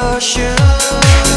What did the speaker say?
ocean